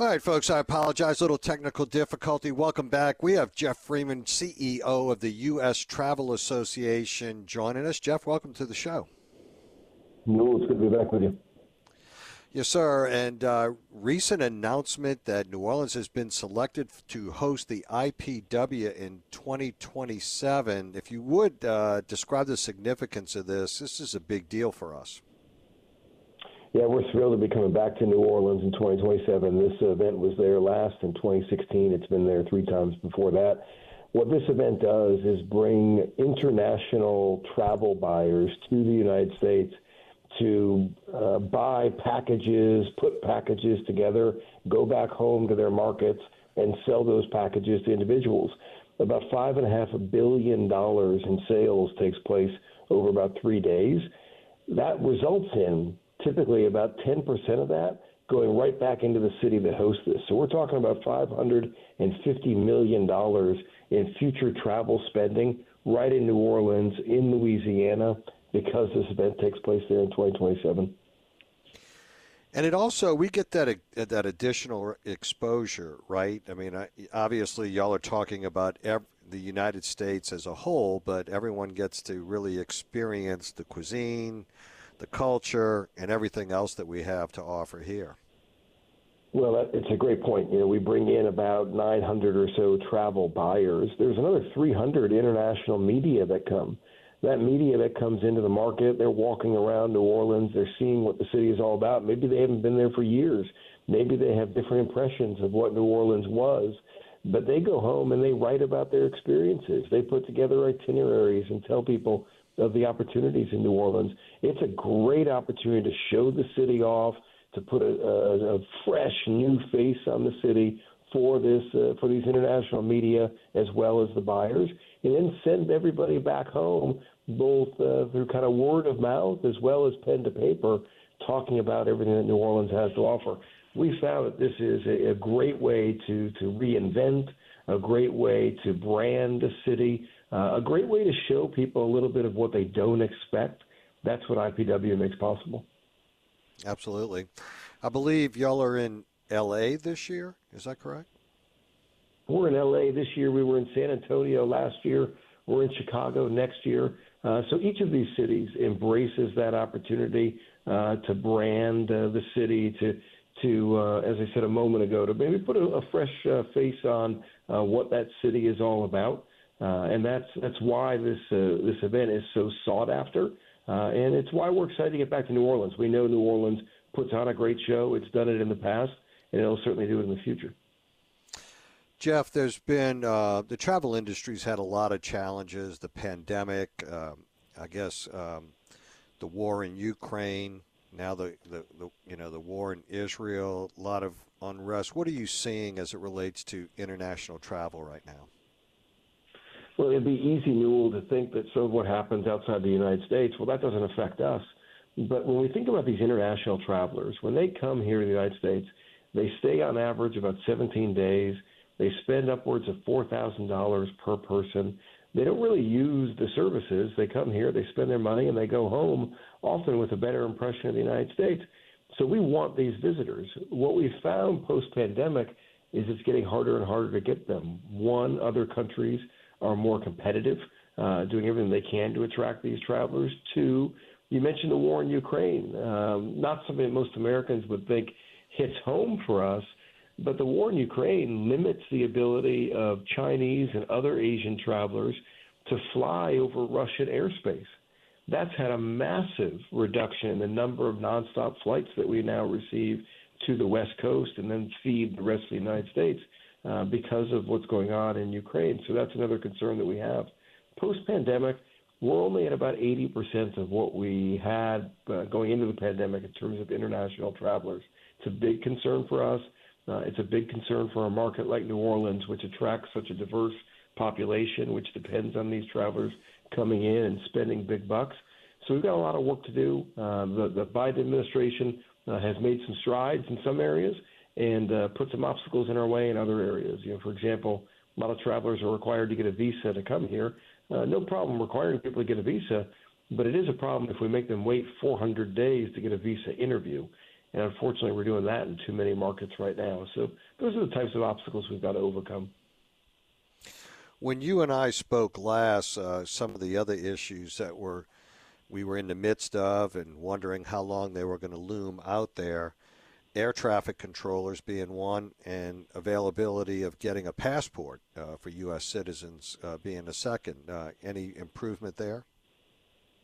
All right, folks, I apologize. Little technical difficulty. Welcome back. We have Geoff Freeman, CEO of the U.S. Travel Association, joining us. Geoff, welcome to the show. No, it's good to be back with you. Yes, sir. And uh, recent announcement that New Orleans has been selected to host the IPW in 2027. If you would uh, describe the significance of this, this is a big deal for us. Yeah, we're thrilled to be coming back to New Orleans in 2027. This event was there last in 2016. It's been there three times before that. What this event does is bring international travel buyers to the United States to uh, buy packages, put packages together, go back home to their markets, and sell those packages to individuals. About five and a half billion dollars in sales takes place over about three days. That results in typically about 10% of that going right back into the city that hosts this. So we're talking about $550 million in future travel spending right in New Orleans, in Louisiana, because this event takes place there in 2027. And it also we get that that additional exposure, right? I mean, obviously y'all are talking about ev- the United States as a whole, but everyone gets to really experience the cuisine, the culture, and everything else that we have to offer here. Well, it's a great point. You know, we bring in about 900 or so travel buyers. There's another 300 international media that come. That media that comes into the market, they're walking around New Orleans, they're seeing what the city is all about. Maybe they haven't been there for years. Maybe they have different impressions of what New Orleans was, but they go home and they write about their experiences. They put together itineraries and tell people of the opportunities in New Orleans. It's a great opportunity to show the city off, to put a, a, a fresh new face on the city for this uh, for these international media as well as the buyers, and then send everybody back home both uh, through kind of word of mouth as well as pen to paper, talking about everything that New Orleans has to offer. We found that this is a, a great way to to reinvent, a great way to brand the city, uh, a great way to show people a little bit of what they don't expect. That's what IPW makes possible. Absolutely. I believe y'all are in LA this year. Is that correct? We're in LA this year. We were in San Antonio last year. We're in Chicago next year. Uh, so each of these cities embraces that opportunity uh, to brand uh, the city, to to uh, as I said a moment ago, to maybe put a, a fresh uh, face on uh, what that city is all about. Uh, and that's that's why this uh, this event is so sought after, uh, and it's why we're excited to get back to New Orleans. We know New Orleans puts on a great show. It's done it in the past, and it'll certainly do it in the future. Geoff, there's been uh, the travel industry's had a lot of challenges. The pandemic, um, I guess, um, the war in Ukraine, now the, the, the you know the war in Israel, a lot of unrest. What are you seeing as it relates to international travel right now? Well, it'd be easy, Newell, to think that so what happens outside the United States, well, that doesn't affect us. But when we think about these international travelers, when they come here to the United States, they stay on average about 17 days. They spend upwards of $4,000 per person. They don't really use the services. They come here, they spend their money, and they go home, often with a better impression of the United States. So we want these visitors. What we've found post pandemic is it's getting harder and harder to get them. One, other countries are more competitive, uh, doing everything they can to attract these travelers. Two, you mentioned the war in Ukraine, um, not something that most Americans would think hits home for us, but the war in Ukraine limits the ability of Chinese and other Asian travelers to fly over Russian airspace. That's had a massive reduction in the number of nonstop flights that we now receive to the West Coast and then feed the rest of the United States. Uh, because of what's going on in Ukraine. So that's another concern that we have. Post pandemic, we're only at about 80% of what we had uh, going into the pandemic in terms of international travelers. It's a big concern for us. Uh, it's a big concern for a market like New Orleans, which attracts such a diverse population, which depends on these travelers coming in and spending big bucks. So we've got a lot of work to do. Uh, the, the Biden administration uh, has made some strides in some areas and uh, put some obstacles in our way in other areas. You know, for example, a lot of travelers are required to get a visa to come here. Uh, no problem requiring people to get a visa, but it is a problem if we make them wait 400 days to get a visa interview. And unfortunately, we're doing that in too many markets right now. So those are the types of obstacles we've got to overcome. When you and I spoke last, uh, some of the other issues that were we were in the midst of and wondering how long they were going to loom out there, air traffic controllers being one, and availability of getting a passport uh, for U.S. citizens uh, being a second. Uh, any improvement there?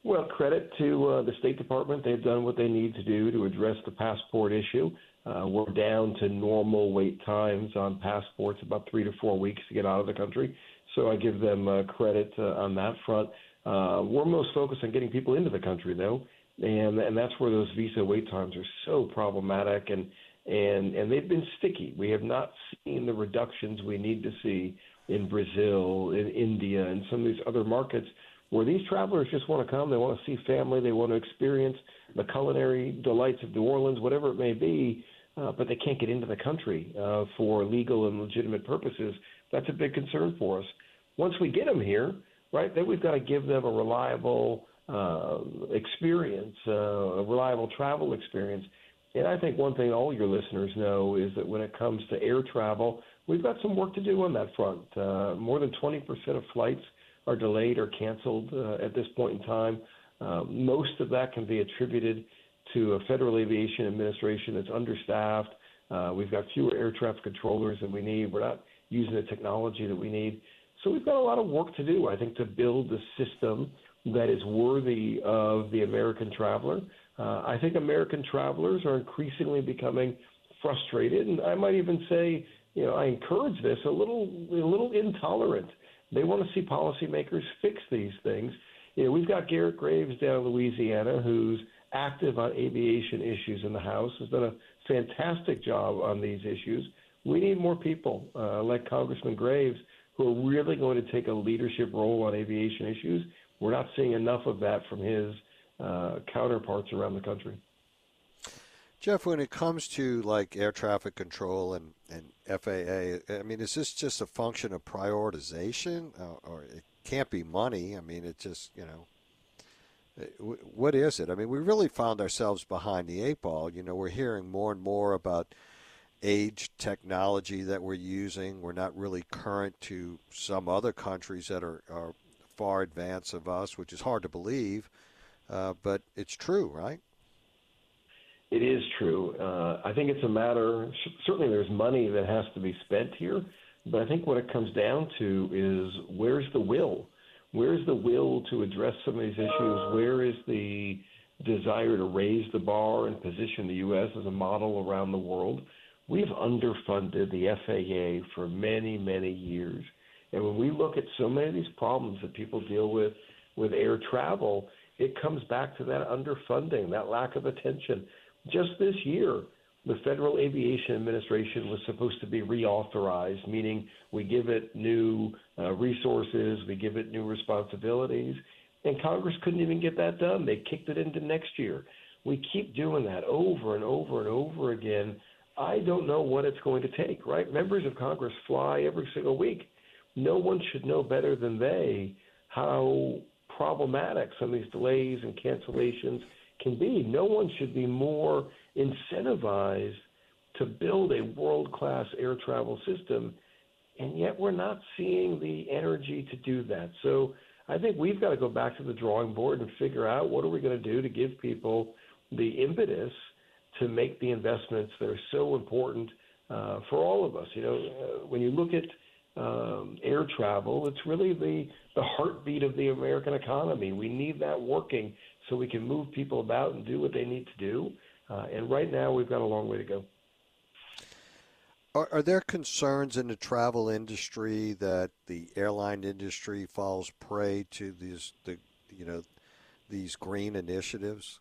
Well, credit to uh, the State Department. They've done what they need to do to address the passport issue. Uh, we're down to normal wait times on passports, about three to four weeks to get out of the country. So I give them uh, credit on that front. We're most focused on getting people into the country, though, and and that's where those visa wait times are so problematic and and and they've been sticky. We have not seen the reductions we need to see in Brazil, in India, and some of these other markets where these travelers just want to come, they want to see family, they want to experience the culinary delights of New Orleans, whatever it may be, uh, but they can't get into the country uh, for legal and legitimate purposes. That's a big concern for us. Once we get them here, right, then we've got to give them a reliable uh, experience, uh, a reliable travel experience. And I think one thing all your listeners know is that when it comes to air travel, we've got some work to do on that front. Uh, more than 20% of flights are delayed or canceled uh, at this point in time. Uh, most of that can be attributed to a Federal Aviation Administration that's understaffed. Uh, we've got fewer air traffic controllers than we need. We're not using the technology that we need. So we've got a lot of work to do, I think, to build the system that is worthy of the American traveler. Uh, I think American travelers are increasingly becoming frustrated, and I might even say, you know, I encourage this a little, a little intolerant they want to see policymakers fix these things. You know, we've got Garrett Graves down in Louisiana who's active on aviation issues in the House, has done a fantastic job on these issues. We need more people uh, like Congressman Graves who are really going to take a leadership role on aviation issues. We're not seeing enough of that from his uh, counterparts around the country. Geoff, when it comes to like air traffic control and, and FAA, I mean, is this just a function of prioritization, uh, or it can't be money? I mean, it just you know, uh, what is it? I mean, we really found ourselves behind the eight ball. You know, we're hearing more and more about age technology that we're using. We're not really current to some other countries that are, are far advanced of us, which is hard to believe, uh, but it's true, right? It is true. Uh, I think it's a matter. Certainly, there's money that has to be spent here, but I think what it comes down to is where's the will? Where's the will to address some of these issues? Where is the desire to raise the bar and position the U.S. as a model around the world? We've underfunded the FAA for many, many years. And when we look at so many of these problems that people deal with with air travel, it comes back to that underfunding, that lack of attention. Just this year, the Federal Aviation Administration was supposed to be reauthorized, meaning we give it new uh, resources, we give it new responsibilities, and Congress couldn't even get that done. They kicked it into next year. We keep doing that over and over and over again. I don't know what it's going to take, right? Members of Congress fly every single week. No one should know better than they how problematic some of these delays and cancellations can be. No one should be more incentivized to build a world class air travel system, and yet we're not seeing the energy to do that. So I think we've got to go back to the drawing board and figure out what are we going to do to give people the impetus to make the investments that are so important uh, for all of us. You know, uh, when you look at um, air travel, it's really the the heartbeat of the American economy. We need that working so we can move people about and do what they need to do. Uh, and right now, we've got a long way to go. Are, are, there concerns in the travel industry that the airline industry falls prey to these, the, you know, these green initiatives?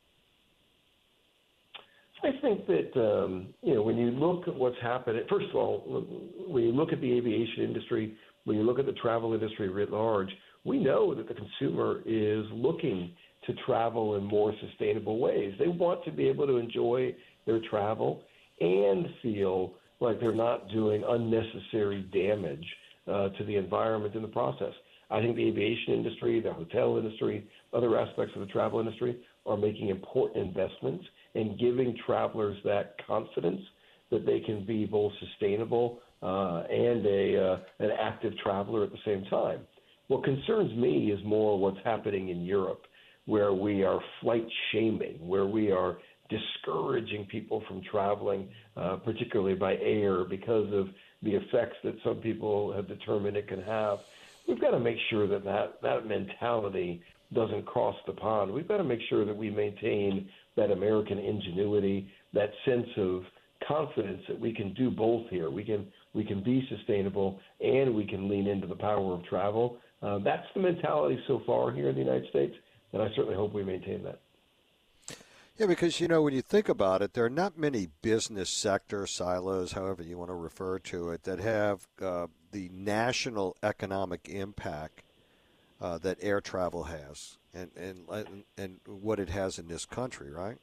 I think that um, you know when you look at what's happening. First of all, when you look at the aviation industry, when you look at the travel industry writ large, we know that the consumer is looking to travel in more sustainable ways. They want to be able to enjoy their travel and feel like they're not doing unnecessary damage uh, to the environment in the process. I think the aviation industry, the hotel industry, other aspects of the travel industry are making important investments and giving travelers that confidence that they can be both sustainable uh, and a uh, an active traveler at the same time. What concerns me is more what's happening in Europe, where we are flight shaming, where we are discouraging people from traveling, uh, particularly by air, because of the effects that some people have determined it can have. We've got to make sure that that, that mentality doesn't cross the pond. We've got to make sure that we maintain that American ingenuity, that sense of confidence that we can do both here. We can we can be sustainable and we can lean into the power of travel. Uh, that's the mentality so far here in the United States, and I certainly hope we maintain that. Yeah, because you know when you think about it, there are not many business sector silos, however you want to refer to it, that have uh, the national economic impact uh, that air travel has, and, and and what it has in this country, right?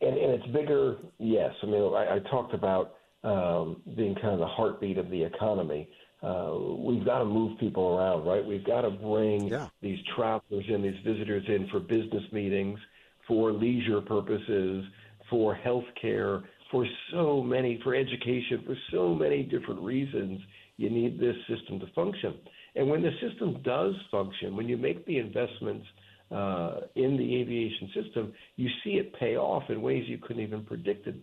And, and it's bigger, yes. I mean, I, I talked about um, being kind of the heartbeat of the economy. Uh, we've got to move people around, right? We've got to bring yeah. these travelers in, these visitors in for business meetings, for leisure purposes, for health care, for so many, for education, for so many different reasons. You need this system to function. And when the system does function, when you make the investments uh, in the aviation system, you see it pay off in ways you couldn't even predict it.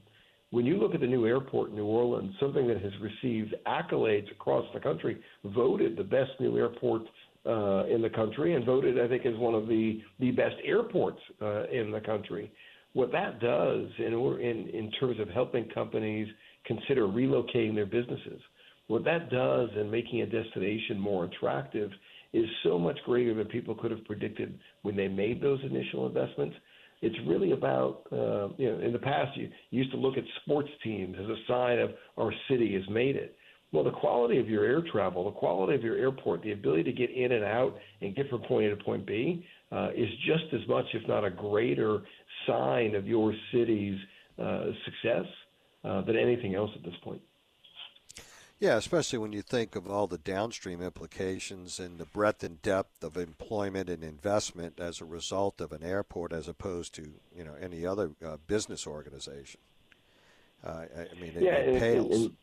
When you look at the new airport in New Orleans, something that has received accolades across the country, voted the best new airport uh, in the country, and voted, I think, as one of the the best airports uh, in the country. What that does, in, in in terms of helping companies consider relocating their businesses, what that does in making a destination more attractive is so much greater than people could have predicted when they made those initial investments. It's really about, uh, you know, in the past you, you used to look at sports teams as a sign of our city has made it. Well, the quality of your air travel, the quality of your airport, the ability to get in and out and get from point A to point B uh, is just as much, if not a greater sign of your city's uh, success uh, than anything else at this point. Yeah, especially when you think of all the downstream implications and the breadth and depth of employment and investment as a result of an airport, as opposed to you know any other uh, business organization. Uh, I mean, it, yeah, it pales. And,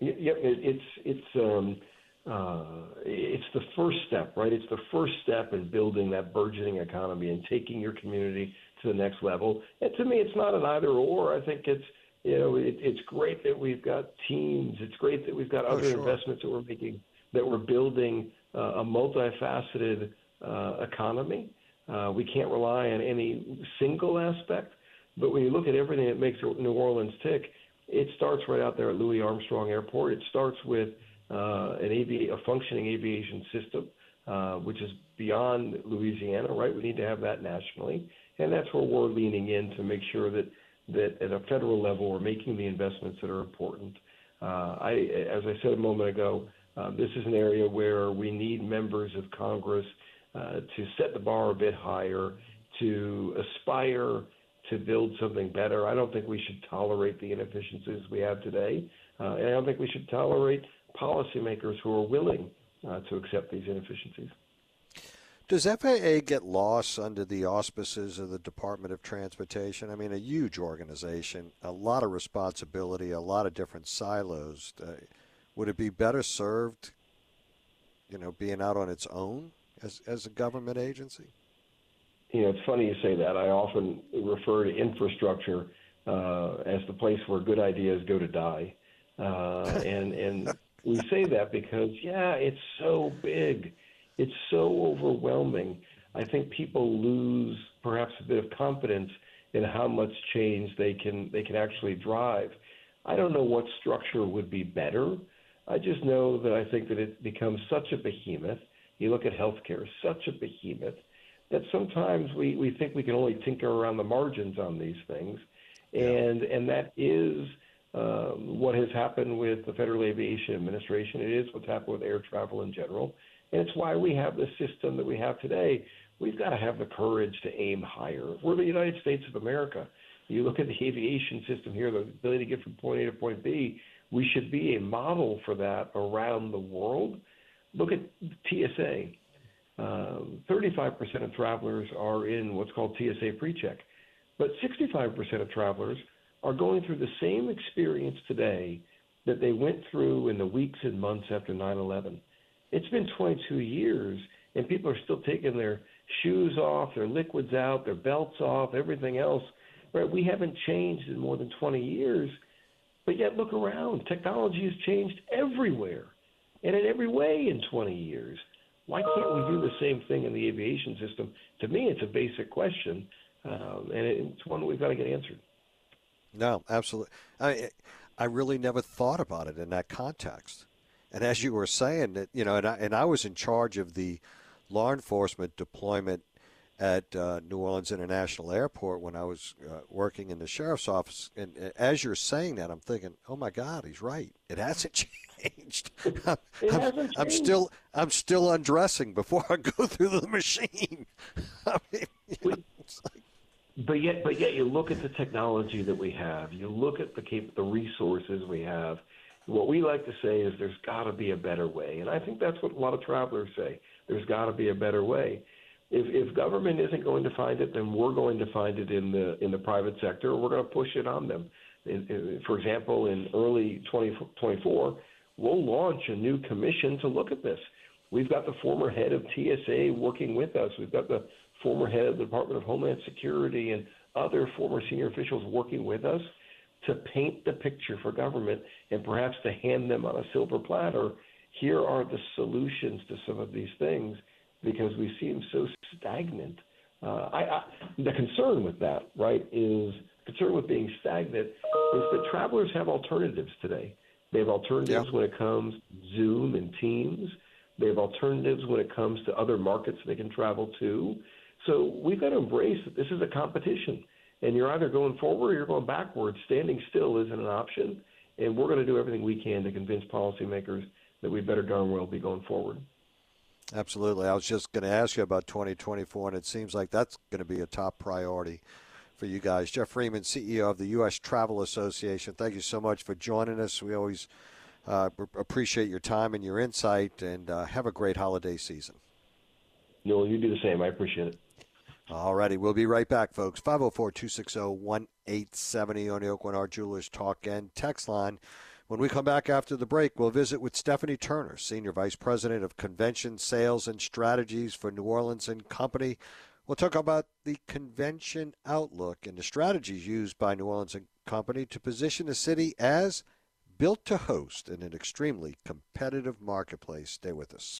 and, yeah, it's it's um, uh, it's the first step, right? It's the first step in building that burgeoning economy and taking your community to the next level. And to me, it's not an either or. I think it's you know, it, it's great that we've got teams. It's great that we've got oh, other sure. investments that we're making, that we're building uh, a multifaceted uh, economy. Uh, we can't rely on any single aspect, but when you look at everything that makes New Orleans tick, it starts right out there at Louis Armstrong Airport. It starts with uh, an avi- a functioning aviation system, uh, which is beyond Louisiana, right? We need to have that nationally, and that's where we're leaning in to make sure that that at a federal level we're making the investments that are important. Uh, I, as I said a moment ago, uh, this is an area where we need members of Congress uh, to set the bar a bit higher, to aspire to build something better. I don't think we should tolerate the inefficiencies we have today, uh, and I don't think we should tolerate policymakers who are willing uh, to accept these inefficiencies. Does FAA get lost under the auspices of the Department of Transportation? I mean, a huge organization, a lot of responsibility, a lot of different silos. Uh, would it be better served, you know, being out on its own as as a government agency? You know, it's funny you say that. I often refer to infrastructure uh, as the place where good ideas go to die, uh, and and we say that because yeah, it's so big it's so overwhelming. I think people lose perhaps a bit of confidence in how much change they can they can actually drive. I don't know what structure would be better. I just know that I think that it becomes such a behemoth. You look at healthcare, such a behemoth that sometimes we, we think we can only tinker around the margins on these things. And, and that is um, what has happened with the Federal Aviation Administration. It is what's happened with air travel in general. And it's why we have the system that we have today. We've got to have the courage to aim higher. We're the United States of America. You look at the aviation system here, the ability to get from point A to point B, we should be a model for that around the world. Look at TSA. Um, 35% of travelers are in what's called TSA PreCheck, but 65% of travelers are going through the same experience today that they went through in the weeks and months after 9 11. It's been 22 years, and people are still taking their shoes off, their liquids out, their belts off, everything else. Right? We haven't changed in more than 20 years, but yet look around. Technology has changed everywhere and in every way in 20 years. Why can't we do the same thing in the aviation system? To me, it's a basic question, um, and it's one we've got to get answered. No, absolutely. I I really never thought about it in that context. And as you were saying that, you know, and I, and I was in charge of the law enforcement deployment at uh, New Orleans International Airport when I was uh, working in the sheriff's office. And uh, as you're saying that, I'm thinking, oh my God, he's right. It hasn't changed. I'm, it hasn't changed. I'm still I'm still undressing before I go through the machine. I mean, we, know, like, but yet, but yet, you look at the technology that we have. You look at the cap- the resources we have. What we like to say is there's got to be a better way, and I think that's what a lot of travelers say. There's got to be a better way. If, if government isn't going to find it, then we're going to find it in the in the private sector. We're going to push it on them. In, in, for example, in early 2024, we'll launch a new commission to look at this. We've got the former head of TSA working with us. We've got the former head of the Department of Homeland Security and other former senior officials working with us to paint the picture for government and perhaps to hand them on a silver platter here are the solutions to some of these things because we seem so stagnant. Uh, I, I, the concern with that, right, is concern with being stagnant is that travelers have alternatives today. They have alternatives yeah. when it comes to Zoom and Teams. They have alternatives when it comes to other markets they can travel to. So we've got to embrace that this is a competition, and you're either going forward or you're going backwards. Standing still isn't an option, and we're going to do everything we can to convince policymakers that we better darn well be going forward. Absolutely. I was just going to ask you about 2024, and it seems like that's going to be a top priority for you guys. Geoff Freeman, CEO of the U.S. Travel Association, thank you so much for joining us. We always uh, appreciate your time and your insight, and uh, have a great holiday season. No, you do the same. I appreciate it. All righty. We'll be right back, folks. 504 260 1870 on the Aucoin Hart Jewelers Talk and Text Line. When we come back after the break, we'll visit with Stephanie Turner, Senior Vice President of Convention Sales and Strategies for New Orleans and Company. We'll talk about the convention outlook and the strategies used by New Orleans and Company to position the city as built to host in an extremely competitive marketplace. Stay with us.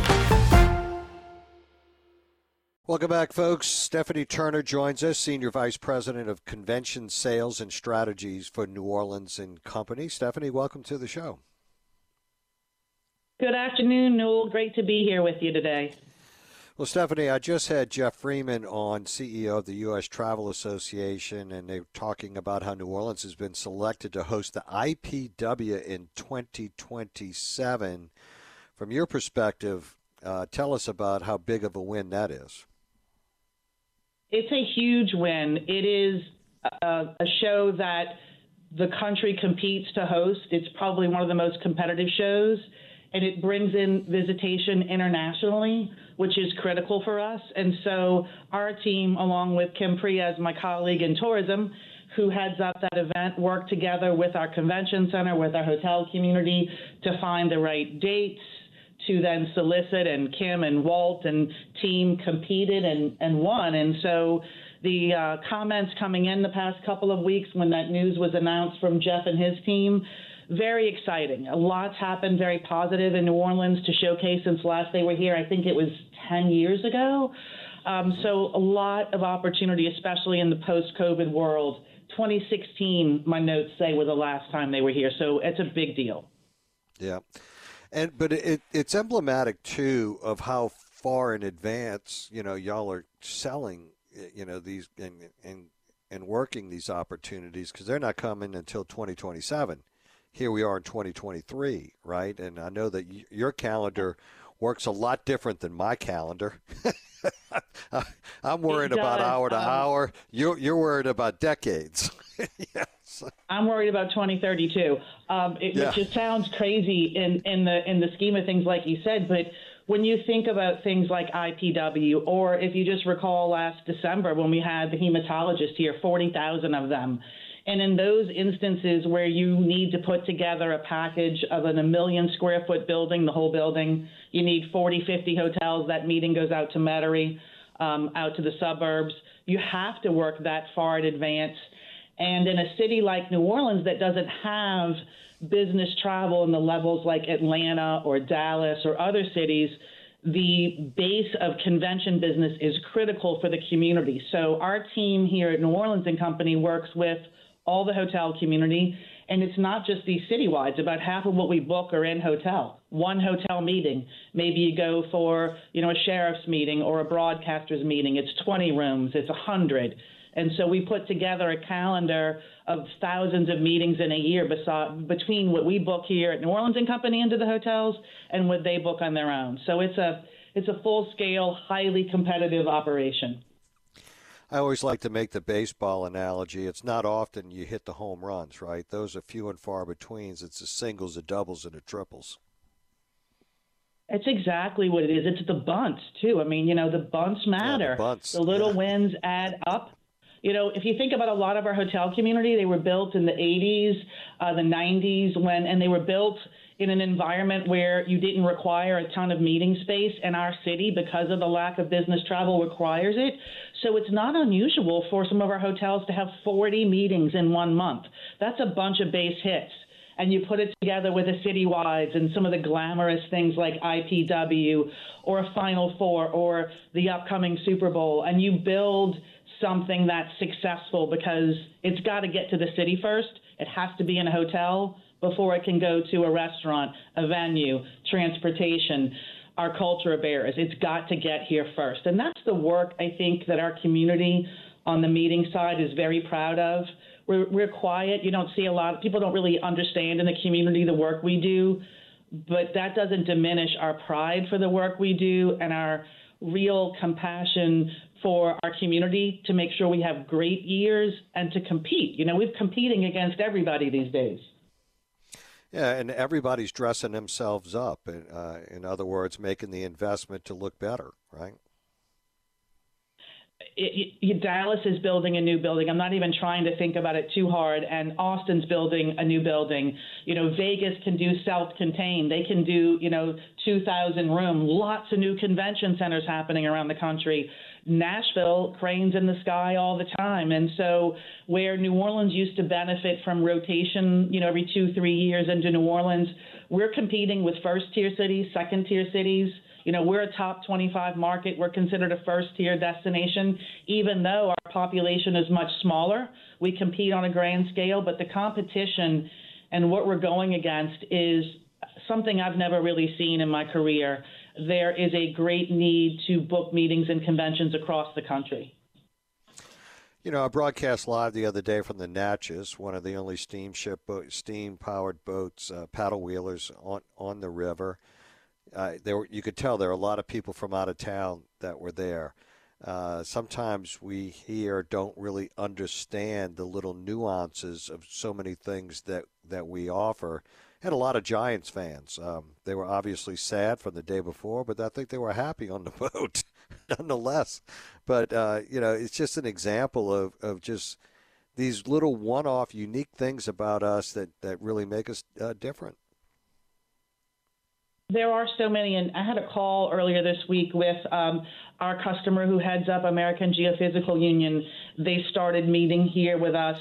Welcome back, folks. Stephanie Turner joins us, Senior Vice President of Convention Sales and Strategies for New Orleans and Company. Stephanie, welcome to the show. Good afternoon, Newell. Great to be here with you today. Well, Stephanie, I just had Geoff Freeman on, CEO of the U.S. Travel Association, and they were talking about how New Orleans has been selected to host the IPW in 2027. From your perspective, uh, tell us about how big of a win that is. It's a huge win. It is a, a show that the country competes to host. It's probably one of the most competitive shows, and it brings in visitation internationally, which is critical for us. And so, our team, along with Kim Priez, my colleague in tourism, who heads up that event, work together with our convention center, with our hotel community to find the right dates, to then solicit, and Kim and Walt and team competed and, and won. And so the uh, comments coming in the past couple of weeks when that news was announced from Geoff and his team. Very exciting. A lot's happened very positive in New Orleans to showcase since last they were here. I think it was 10 years ago. Um, so a lot of opportunity, especially in the post-COVID world. 2016, my notes say, was the last time they were here. So it's a big deal. Yeah. And but it, it's emblematic too of how far in advance you know y'all are selling you know these and and and working these opportunities because they're not coming until 2027. Here we are in 2023, right? And I know that y- your calendar works a lot different than my calendar. I'm worried about hour to um, hour. You're, you're worried about decades. yes. I'm worried about 2032. Um, it, yeah. just sounds crazy in, in the in the scheme of things, like you said. But when you think about things like IPW, or if you just recall last December when we had the hematologist here, 40,000 of them. And in those instances where you need to put together a package of an, a million square foot building, the whole building, you need 40, 50 hotels. That meeting goes out to Metairie, um, out to the suburbs. You have to work that far in advance. And in a city like New Orleans that doesn't have business travel in the levels like Atlanta or Dallas or other cities, the base of convention business is critical for the community. So our team here at New Orleans and Company works with all the hotel community. And it's not just these citywides. About half of what we book are in hotel. One hotel meeting. Maybe you go for, you know, a sheriff's meeting or a broadcaster's meeting. It's 20 rooms. It's 100. And so we put together a calendar of thousands of meetings in a year between what we book here at New Orleans and Company into the hotels and what they book on their own. So it's a it's a full scale, highly competitive operation. I always like to make the baseball analogy. It's not often you hit the home runs, right? Those are few and far between. It's the singles, the doubles, and the triples. It's exactly what it is. It's the bunts too. I mean, you know, the bunts matter. Yeah, the, bunts. the little yeah. wins add up. You know, if you think about a lot of our hotel community, they were built in the 80s, uh, the 90s, when, and they were built in an environment where you didn't require a ton of meeting space, and our city, because of the lack of business travel, requires it. So it's not unusual for some of our hotels to have 40 meetings in one month. That's a bunch of base hits. And you put it together with the citywides and some of the glamorous things like IPW or a Final Four or the upcoming Super Bowl, and you build something that's successful because it's got to get to the city first. It has to be in a hotel before it can go to a restaurant, a venue, transportation our culture of bears. It's got to get here first. And that's the work I think that our community on the meeting side is very proud of. We're, we're quiet. You don't see a lot. People don't really understand in the community the work we do, but that doesn't diminish our pride for the work we do and our real compassion for our community to make sure we have great years and to compete. You know, we're competing against everybody these days. Yeah, and everybody's dressing themselves up. Uh, in other words, making the investment to look better, right? It, it, Dallas is building a new building. I'm not even trying to think about it too hard. And Austin's building a new building. You know, Vegas can do self-contained. They can do, you know, 2,000 room. Lots of new convention centers happening around the country. Nashville cranes in the sky all the time. And so, where New Orleans used to benefit from rotation, you know, every two, three years into New Orleans, we're competing with first tier cities, second tier cities. You know, we're a top 25 market. We're considered a first tier destination, even though our population is much smaller. We compete on a grand scale, but the competition and what we're going against is something I've never really seen in my career there is a great need to book meetings and conventions across the country. You know, I broadcast live the other day from the Natchez, one of the only steamship steam-powered boats, uh, paddle wheelers on on the river. Uh, there, were, you could tell there were a lot of people from out of town that were there. Uh, sometimes we here don't really understand the little nuances of so many things that that we offer had a lot of Giants fans. Um, they were obviously sad from the day before, but I think they were happy on the boat nonetheless. But, uh, you know, it's just an example of, of just these little one off unique things about us that, that really make us uh, different. there are so many, and I had a call earlier this week with um, our customer who heads up American Geophysical Union. They started meeting here with us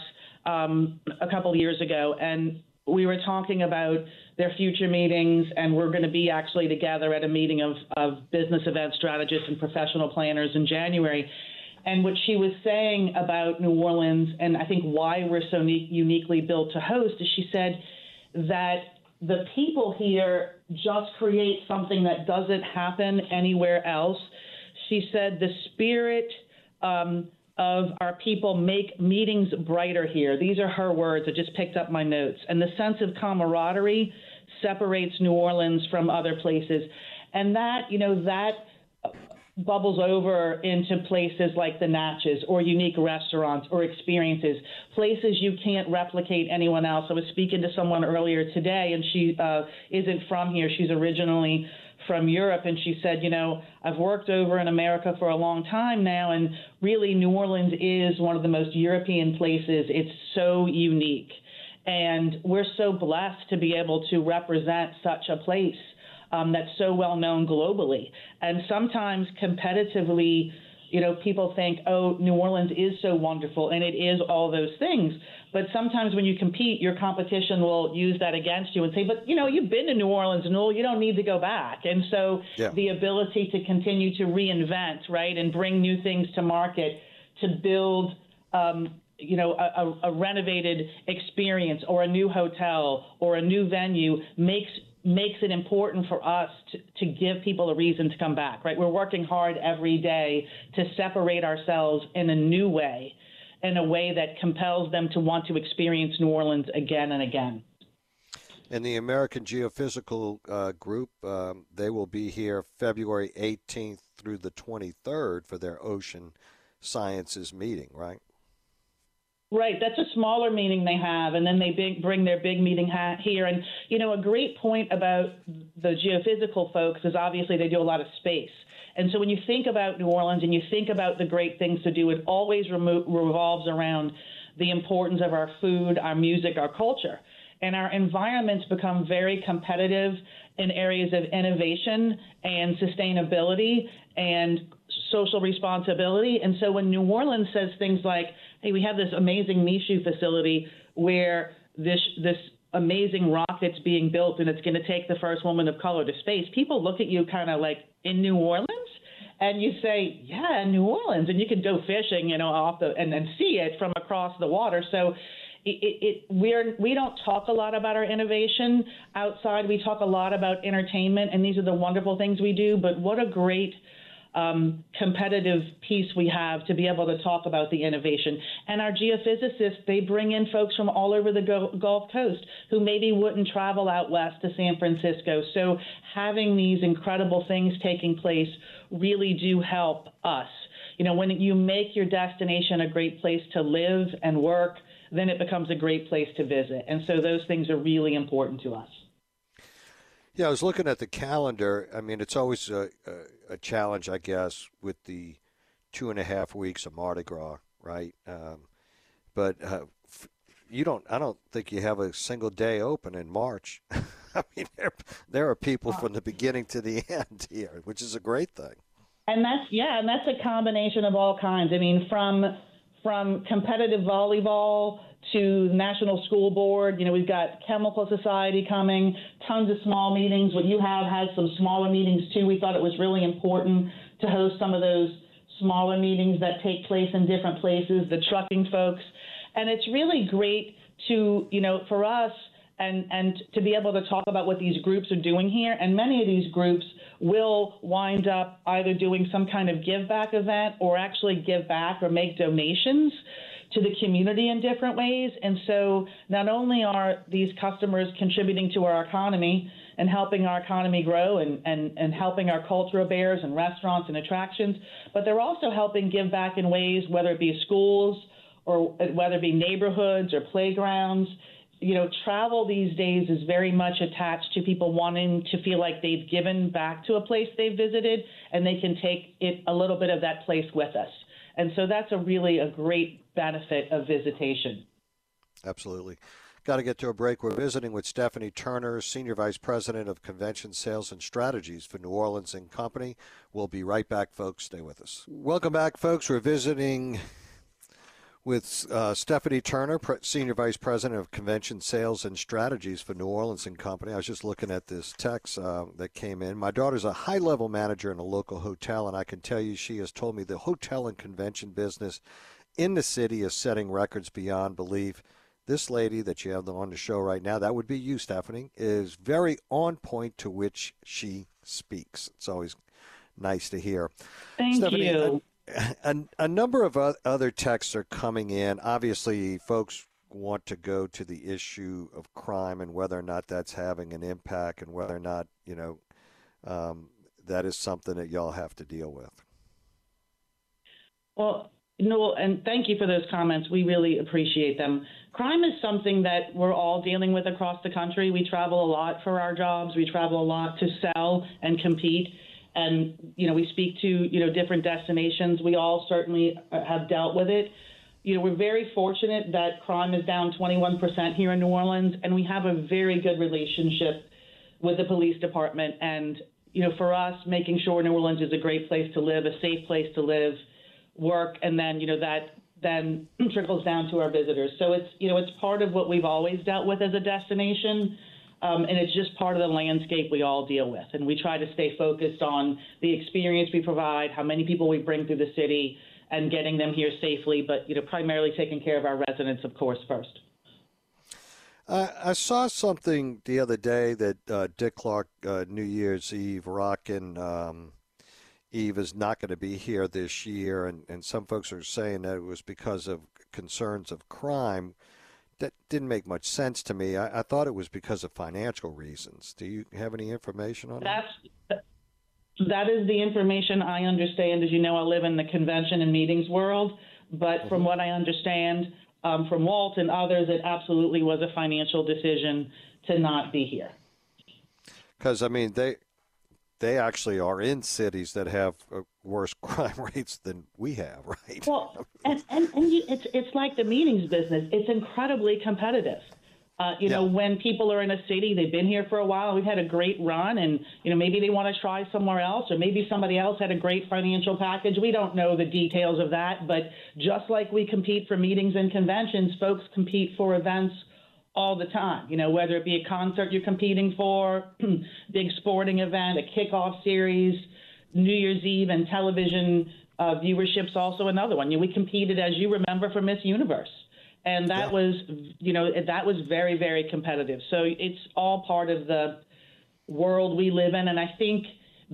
um, a couple years ago, and we were talking about their future meetings, and we're going to be actually together at a meeting of, of business event strategists and professional planners in January. And what she was saying about New Orleans, and I think why we're so ne- uniquely built to host, is she said that the people here just create something that doesn't happen anywhere else. She said the spirit um, of our people make meetings brighter here. These are her words. I just picked up my notes. And the sense of camaraderie separates New Orleans from other places. And that, you know, that bubbles over into places like the Natchez or unique restaurants or experiences, places you can't replicate anyone else. I was speaking to someone earlier today, and she uh, isn't from here. She's originally from Europe, and she said, you know, I've worked over in America for a long time now, and really New Orleans is one of the most European places. It's so unique. And we're so blessed to be able to represent such a place um, that's so well known globally. And sometimes competitively, you know, people think, oh, New Orleans is so wonderful, and it is all those things. But sometimes when you compete, your competition will use that against you and say, but you know, you've been to New Orleans, Newell, you don't need to go back. And so yeah. the ability to continue to reinvent, right, and bring new things to market to build. Um, you know, a, a, renovated experience or a new hotel or a new venue makes makes it important for us to, to give people a reason to come back, right? We're working hard every day to separate ourselves in a new way, in a way that compels them to want to experience New Orleans again and again. And the American Geophysical uh, Group, um, they will be here February 18th through the 23rd for their ocean sciences meeting, right? Right, that's a smaller meeting they have, and then they big, bring their big meeting ha- here. And you know, a great point about the geophysical folks is obviously they do a lot of space. And so when you think about New Orleans and you think about the great things to do, it always remo- revolves around the importance of our food, our music, our culture. And our environments become very competitive in areas of innovation and sustainability and social responsibility. And so when New Orleans says things like, hey, we have this amazing Michoud facility where this this amazing rocket's being built and it's going to take the first woman of color to space. People look at you kind of like in New Orleans, and you say, yeah, New Orleans, and you can go fishing, you know, off the and, and see it from across the water. So. It, it, we're we don't talk a lot about our innovation outside. We talk a lot about entertainment, and these are the wonderful things we do. But what a great um, competitive piece we have to be able to talk about the innovation. And our geophysicists, they bring in folks from all over the Gulf Coast who maybe wouldn't travel out west to San Francisco. So having these incredible things taking place really do help us. You know, when you make your destination a great place to live and work, then it becomes a great place to visit. And so those things are really important to us. Yeah, I was looking at the calendar. I mean, it's always a, a, a challenge, I guess, with the two and a half weeks of Mardi Gras, right? Um, but uh, you don't. I don't think you have a single day open in March. I mean, there, there are people from the beginning to the end here, which is a great thing. And that's yeah, and that's a combination of all kinds. I mean, from from competitive volleyball to National School Board. You know, we've got Chemical Society coming, tons of small meetings. What you have has some smaller meetings too. We thought it was really important to host some of those smaller meetings that take place in different places, the trucking folks. And it's really great to, you know, for us and, and to be able to talk about what these groups are doing here. And many of these groups will wind up either doing some kind of give back event or actually give back or make donations to the community in different ways. And so not only are these customers contributing to our economy and helping our economy grow and, and, and helping our cultural bears and restaurants and attractions, but they're also helping give back in ways, whether it be schools or whether it be neighborhoods or playgrounds. You know, travel these days is very much attached to people wanting to feel like they've given back to a place they've visited and they can take it a little bit of that place with us. And so that's a really a great benefit of visitation. Absolutely. Got to get to a break. We're visiting with Stephanie Turner, Senior Vice President of Convention Sales and Strategies for New Orleans and Company. We'll be right back, folks. Stay with us. Welcome back, folks. We're visiting with uh, Stephanie Turner, Pre- Senior Vice President of Convention Sales and Strategies for New Orleans and Company. I was just looking at this text uh, that came in. My daughter's a high level manager in a local hotel, and I can tell you she has told me the hotel and convention business in the city is setting records beyond belief this lady that you have on the show right now, that would be you, Stephanie, is very on point to which she speaks. It's always nice to hear. Thank Stephanie, you. A, a, number of other texts are coming in. Obviously, folks want to go to the issue of crime and whether or not that's having an impact and whether or not, you know, um, that is something that y'all have to deal with. Well, no, and thank you for those comments. We really appreciate them. Crime is something that we're all dealing with across the country. We travel a lot for our jobs. We travel a lot to sell and compete. And, you know, we speak to, you know, different destinations. We all certainly uh, have dealt with it. You know, we're very fortunate that crime is down 21% here in New Orleans, and we have a very good relationship with the police department. And, you know, for us, making sure New Orleans is a great place to live, a safe place to live, work, and then, you know, that then trickles down to our visitors. So it's you know it's part of what we've always dealt with as a destination. Um, and it's just part of the landscape we all deal with. And we try to stay focused on the experience we provide, how many people we bring through the city, and getting them here safely. But you know, primarily taking care of our residents, of course, first. Uh, I saw something the other day that uh, Dick Clark, uh, New Year's Eve, rocking. Um, Eve is not going to be here this year, and, and some folks are saying that it was because of concerns of crime. That didn't make much sense to me. I, I thought it was because of financial reasons. Do you have any information on That's, that? That is the information I understand. As you know, I live in the convention and meetings world, but mm-hmm. from what I understand um, from Walt and others, it absolutely was a financial decision to not be here. Because I mean, they they actually are in cities that have uh, worse crime rates than we have, right? Well, and, and, and you, it's, it's like the meetings business. It's incredibly competitive. Uh, you yeah. know, when people are in a city, they've been here for a while, we've had a great run, and, you know, maybe they want to try somewhere else, or maybe somebody else had a great financial package. We don't know the details of that, but just like we compete for meetings and conventions, folks compete for events – all the time. You know, whether it be a concert you're competing for, big sporting event, a kickoff series, New Year's Eve, and television uh, viewership's also another one. You know, we competed, as you remember, for Miss Universe, and that yeah. was, you know, that was very, very competitive. So it's all part of the world we live in, and I think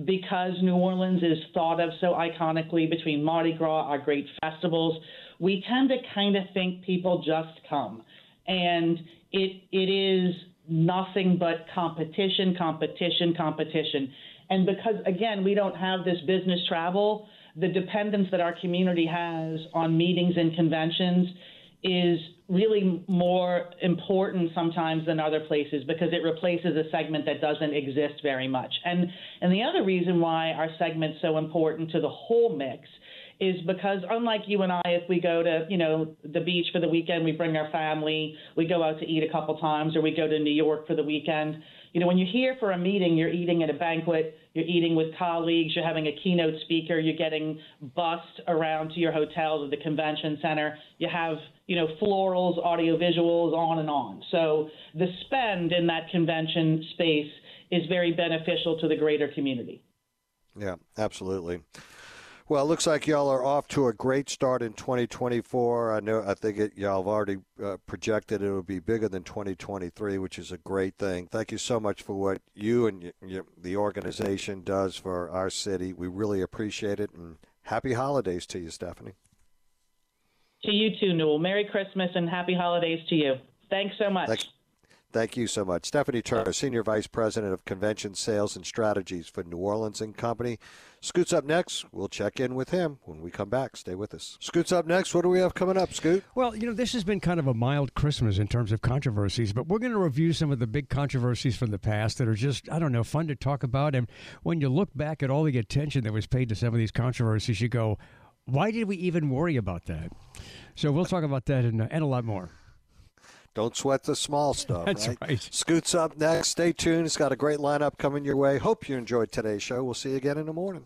because New Orleans is thought of so iconically between Mardi Gras, our great festivals, we tend to kind of think people just come. And it it is nothing but competition, competition, competition. And because again, we don't have this business travel, the dependence that our community has on meetings and conventions is really more important sometimes than other places because it replaces a segment that doesn't exist very much. And and the other reason why our segment's so important to the whole mix is because unlike you and I, if we go to you know the beach for the weekend, we bring our family, we go out to eat a couple times, or we go to New York for the weekend. You know, when you're here for a meeting, you're eating at a banquet, you're eating with colleagues, you're having a keynote speaker, you're getting bussed around to your hotel to the convention center. You have, you know, florals, audio visuals, on and on. So the spend in that convention space is very beneficial to the greater community. Yeah, absolutely. Well, it looks like y'all are off to a great start in 2024. I know, I think it, y'all have already uh, projected it will be bigger than 2023, which is a great thing. Thank you so much for what you and y- y- the organization does for our city. We really appreciate it, and happy holidays to you, Stephanie. To you too, Newell. Merry Christmas and happy holidays to you. Thanks so much. Thanks. Thank you so much. Stephanie Turner, Senior Vice President of Convention Sales and Strategies for New Orleans and Company. Scoot's up next. We'll check in with him when we come back. Stay with us. Scoot's up next. What do we have coming up, Scoot? Well, you know, this has been kind of a mild Christmas in terms of controversies, but we're going to review some of the big controversies from the past that are just, I don't know, fun to talk about. And when you look back at all the attention that was paid to some of these controversies, you go, why did we even worry about that? So we'll talk about that and, uh, and a lot more. Don't sweat the small stuff. That's right? right. Scoots up next. Stay tuned. It's got a great lineup coming your way. Hope you enjoyed today's show. We'll see you again in the morning.